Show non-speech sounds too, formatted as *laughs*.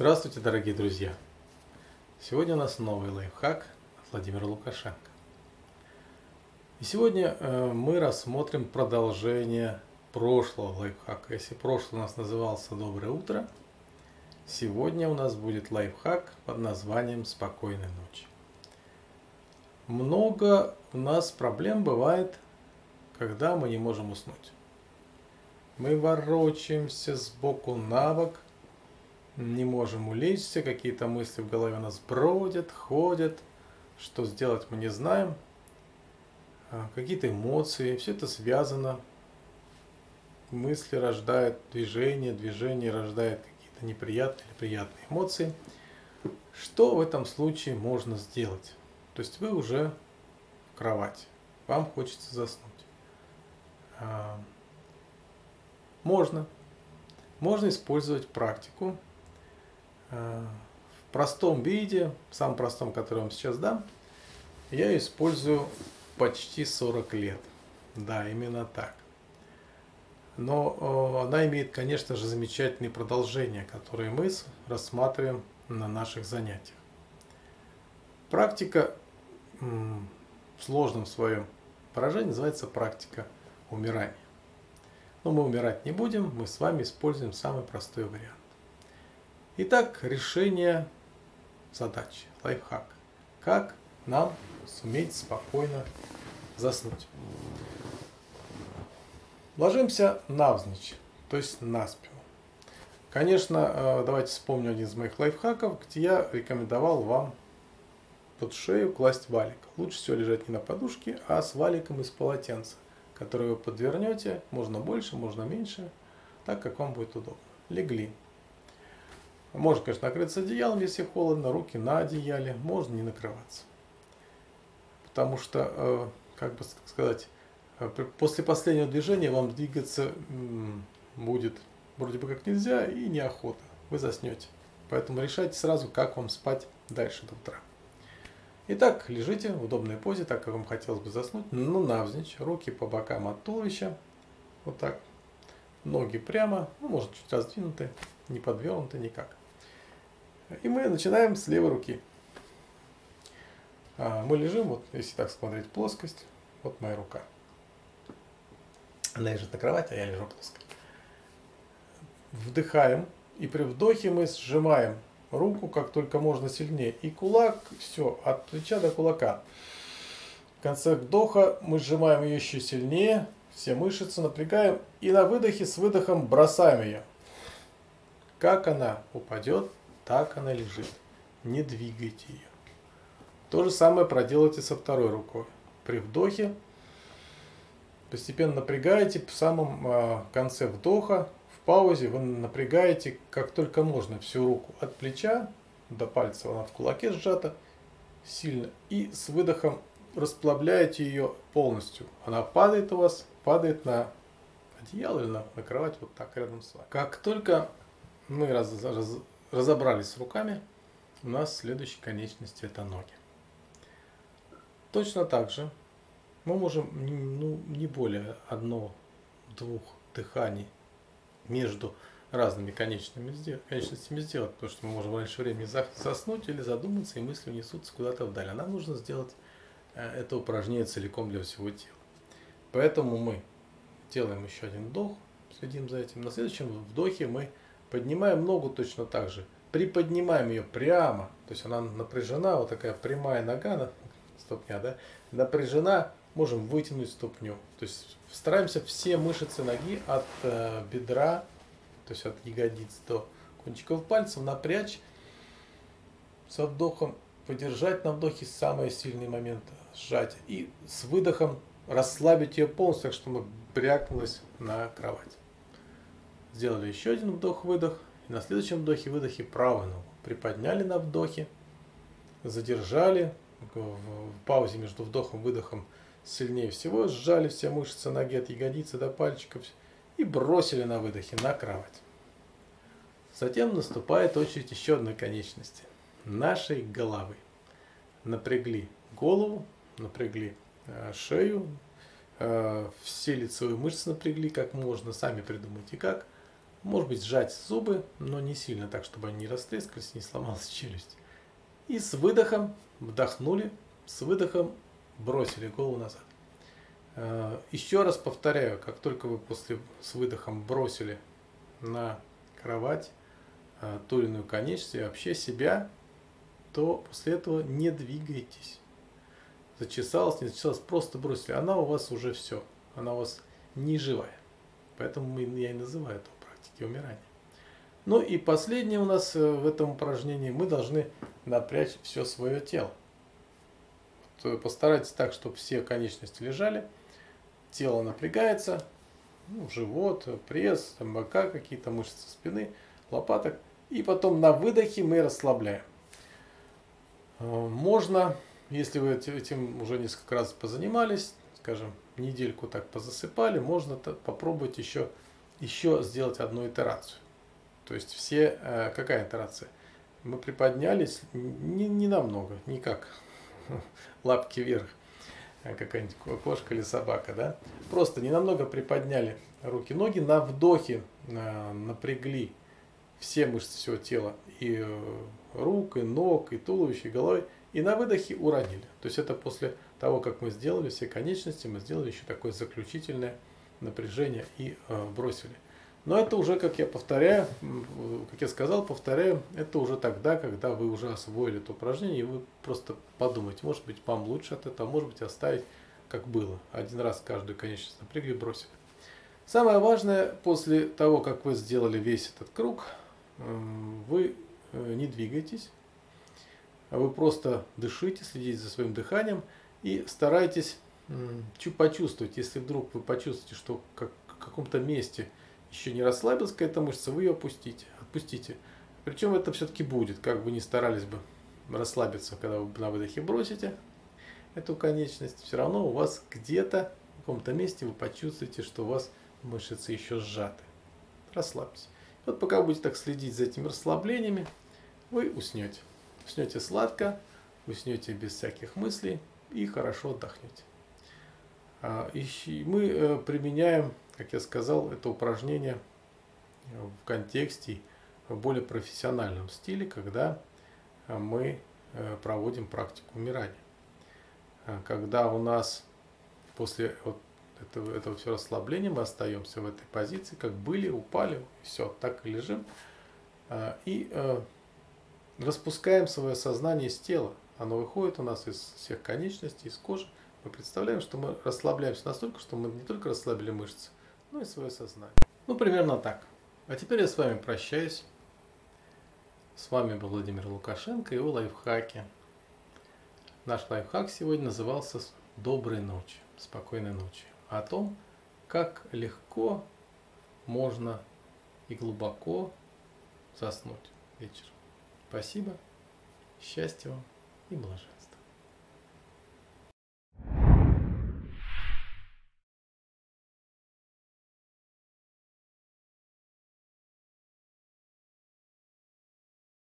Здравствуйте, дорогие друзья! Сегодня у нас новый лайфхак от Владимира Лукашенко. И сегодня э, мы рассмотрим продолжение прошлого лайфхака. Если прошлый у нас назывался «Доброе утро», сегодня у нас будет лайфхак под названием «Спокойной ночи». Много у нас проблем бывает, когда мы не можем уснуть. Мы ворочаемся сбоку на бок – не можем улечься, какие-то мысли в голове у нас бродят, ходят, что сделать мы не знаем, а, какие-то эмоции, все это связано. Мысли рождают движение, движение рождает какие-то неприятные или приятные эмоции. Что в этом случае можно сделать? То есть вы уже в кровати, вам хочется заснуть. А, можно. Можно использовать практику в простом виде, в самом простом, который я вам сейчас дам, я использую почти 40 лет. Да, именно так. Но она имеет, конечно же, замечательные продолжения, которые мы рассматриваем на наших занятиях. Практика в сложном своем поражении называется практика умирания. Но мы умирать не будем, мы с вами используем самый простой вариант. Итак, решение задачи, лайфхак. Как нам суметь спокойно заснуть? Ложимся навзничь, то есть на спину. Конечно, э, давайте вспомню один из моих лайфхаков, где я рекомендовал вам под шею класть валик. Лучше всего лежать не на подушке, а с валиком из полотенца, который вы подвернете, можно больше, можно меньше, так как вам будет удобно. Легли. Можно, конечно, накрыться одеялом, если холодно, руки на одеяле, можно не накрываться. Потому что, э, как бы сказать, э, после последнего движения вам двигаться будет вроде бы как нельзя и неохота. Вы заснете. Поэтому решайте сразу, как вам спать дальше до утра. Итак, лежите в удобной позе, так как вам хотелось бы заснуть, ну навзничь, руки по бокам от туловища, вот так, ноги прямо, ну, может чуть раздвинуты, не подвернуты никак. И мы начинаем с левой руки. А, мы лежим, вот если так смотреть плоскость, вот моя рука. Она лежит на кровати, а я лежу плоско. Вдыхаем, и при вдохе мы сжимаем руку как только можно сильнее. И кулак, все, от плеча до кулака. В конце вдоха мы сжимаем ее еще сильнее, все мышцы напрягаем и на выдохе с выдохом бросаем ее. Как она упадет, так она лежит. Не двигайте ее. То же самое проделайте со второй рукой. При вдохе постепенно напрягаете в самом а, конце вдоха, в паузе вы напрягаете как только можно всю руку от плеча до пальца, она в кулаке сжата сильно, и с выдохом расплавляете ее полностью. Она падает у вас, падает на одеяло или на, на кровать вот так рядом с вами. Как только мы раз, раз, разобрались с руками, у нас следующей конечности это ноги. Точно так же мы можем ну, не более одно-двух дыханий между разными сделать, конечностями сделать, потому что мы можем раньше времени заснуть или задуматься, и мысли унесутся куда-то вдаль. А нам нужно сделать э, это упражнение целиком для всего тела. Поэтому мы делаем еще один вдох, следим за этим. На следующем вдохе мы Поднимаем ногу точно так же. Приподнимаем ее прямо. То есть она напряжена, вот такая прямая нога, ступня, да, напряжена, можем вытянуть ступню. То есть стараемся все мышцы ноги от э, бедра, то есть от ягодиц до кончиков пальцев напрячь со вдохом, подержать на вдохе самый сильный момент сжать и с выдохом расслабить ее полностью, так что мы брякнулась на кровать. Сделали еще один вдох-выдох. И на следующем вдохе-выдохе правую ногу. Приподняли на вдохе. Задержали. В паузе между вдохом и выдохом сильнее всего. Сжали все мышцы ноги от ягодицы до пальчиков. И бросили на выдохе на кровать. Затем наступает очередь еще одной конечности. Нашей головы. Напрягли голову, напрягли э, шею, э, все лицевые мышцы напрягли как можно, сами придумайте как – Может быть, сжать зубы, но не сильно так, чтобы они не растрескались, не сломалась челюсть. И с выдохом вдохнули, с выдохом бросили голову назад. Э, еще раз повторяю, как только вы после с выдохом бросили на кровать э, ту или иную конечность и вообще себя, то после этого не двигайтесь. Зачесалась, не зачесалась, просто бросили. Она у вас уже все. Она у вас не живая. Поэтому я и называю это умирания. Ну и последнее у нас э, в этом упражнении. Мы должны напрячь все свое тело. Постарайтесь так, чтобы все конечности лежали. Тело напрягается. Ну, живот, пресс, там, бока какие-то, мышцы спины, лопаток. И потом на выдохе мы расслабляем. Э, можно, если вы этим уже несколько раз позанимались, скажем, недельку так позасыпали, можно попробовать еще, еще сделать одну итерацию. То есть все, э, какая итерация? Мы приподнялись не, не намного, никак *laughs* лапки вверх, э, какая-нибудь кошка или собака, да? Просто не намного приподняли руки, ноги, на вдохе напрягли все мышцы всего тела, и рук, и ног, и туловища, и головы, и на выдохе уронили. То есть это после того, как мы сделали все конечности, мы сделали еще такое заключительное напряжение и э, бросили. Но это уже, как я повторяю, как я сказал, повторяю, это уже тогда, когда вы уже освоили это упражнение, и вы просто подумайте, может быть, вам лучше от этого, может быть, оставить как было. Один раз каждую конечность напрягли, бросили. Самое важное, после того, как вы сделали весь этот круг, вы э, не двигаетесь, вы просто дышите, следите за своим дыханием и старайтесь почувствовать, если вдруг вы почувствуете, что как, в каком-то месте еще не расслабилась какая-то мышца, вы ее опустите, отпустите. Причем это все-таки будет, как бы ни старались бы расслабиться, когда вы на выдохе бросите эту конечность, все равно у вас где-то в каком-то месте вы почувствуете, что у вас мышцы еще сжаты. Расслабьтесь. Вот пока будете так следить за этими расслаблениями, вы уснете. Уснете сладко, уснете без всяких мыслей и хорошо отдохнете. А, и мы э, применяем, как я сказал, это упражнение в контексте в более профессиональном стиле, когда э, мы э, проводим практику умирания. А, когда у нас после вот этого, этого все расслабления мы остаемся в этой позиции, как были, упали, все, так и лежим. А, и распускаем свое сознание из тела. Оно выходит у нас из всех конечностей, из кожи. Мы представляем, что мы расслабляемся настолько, что мы не только расслабили мышцы, но и свое сознание. Ну, примерно так. А теперь я с вами прощаюсь. С вами был Владимир Лукашенко и его лайфхаки. Наш лайфхак сегодня назывался «Доброй ночи», «Спокойной ночи». О том, как легко можно и глубоко заснуть вечером. Спасибо, счастья вам и блаженства.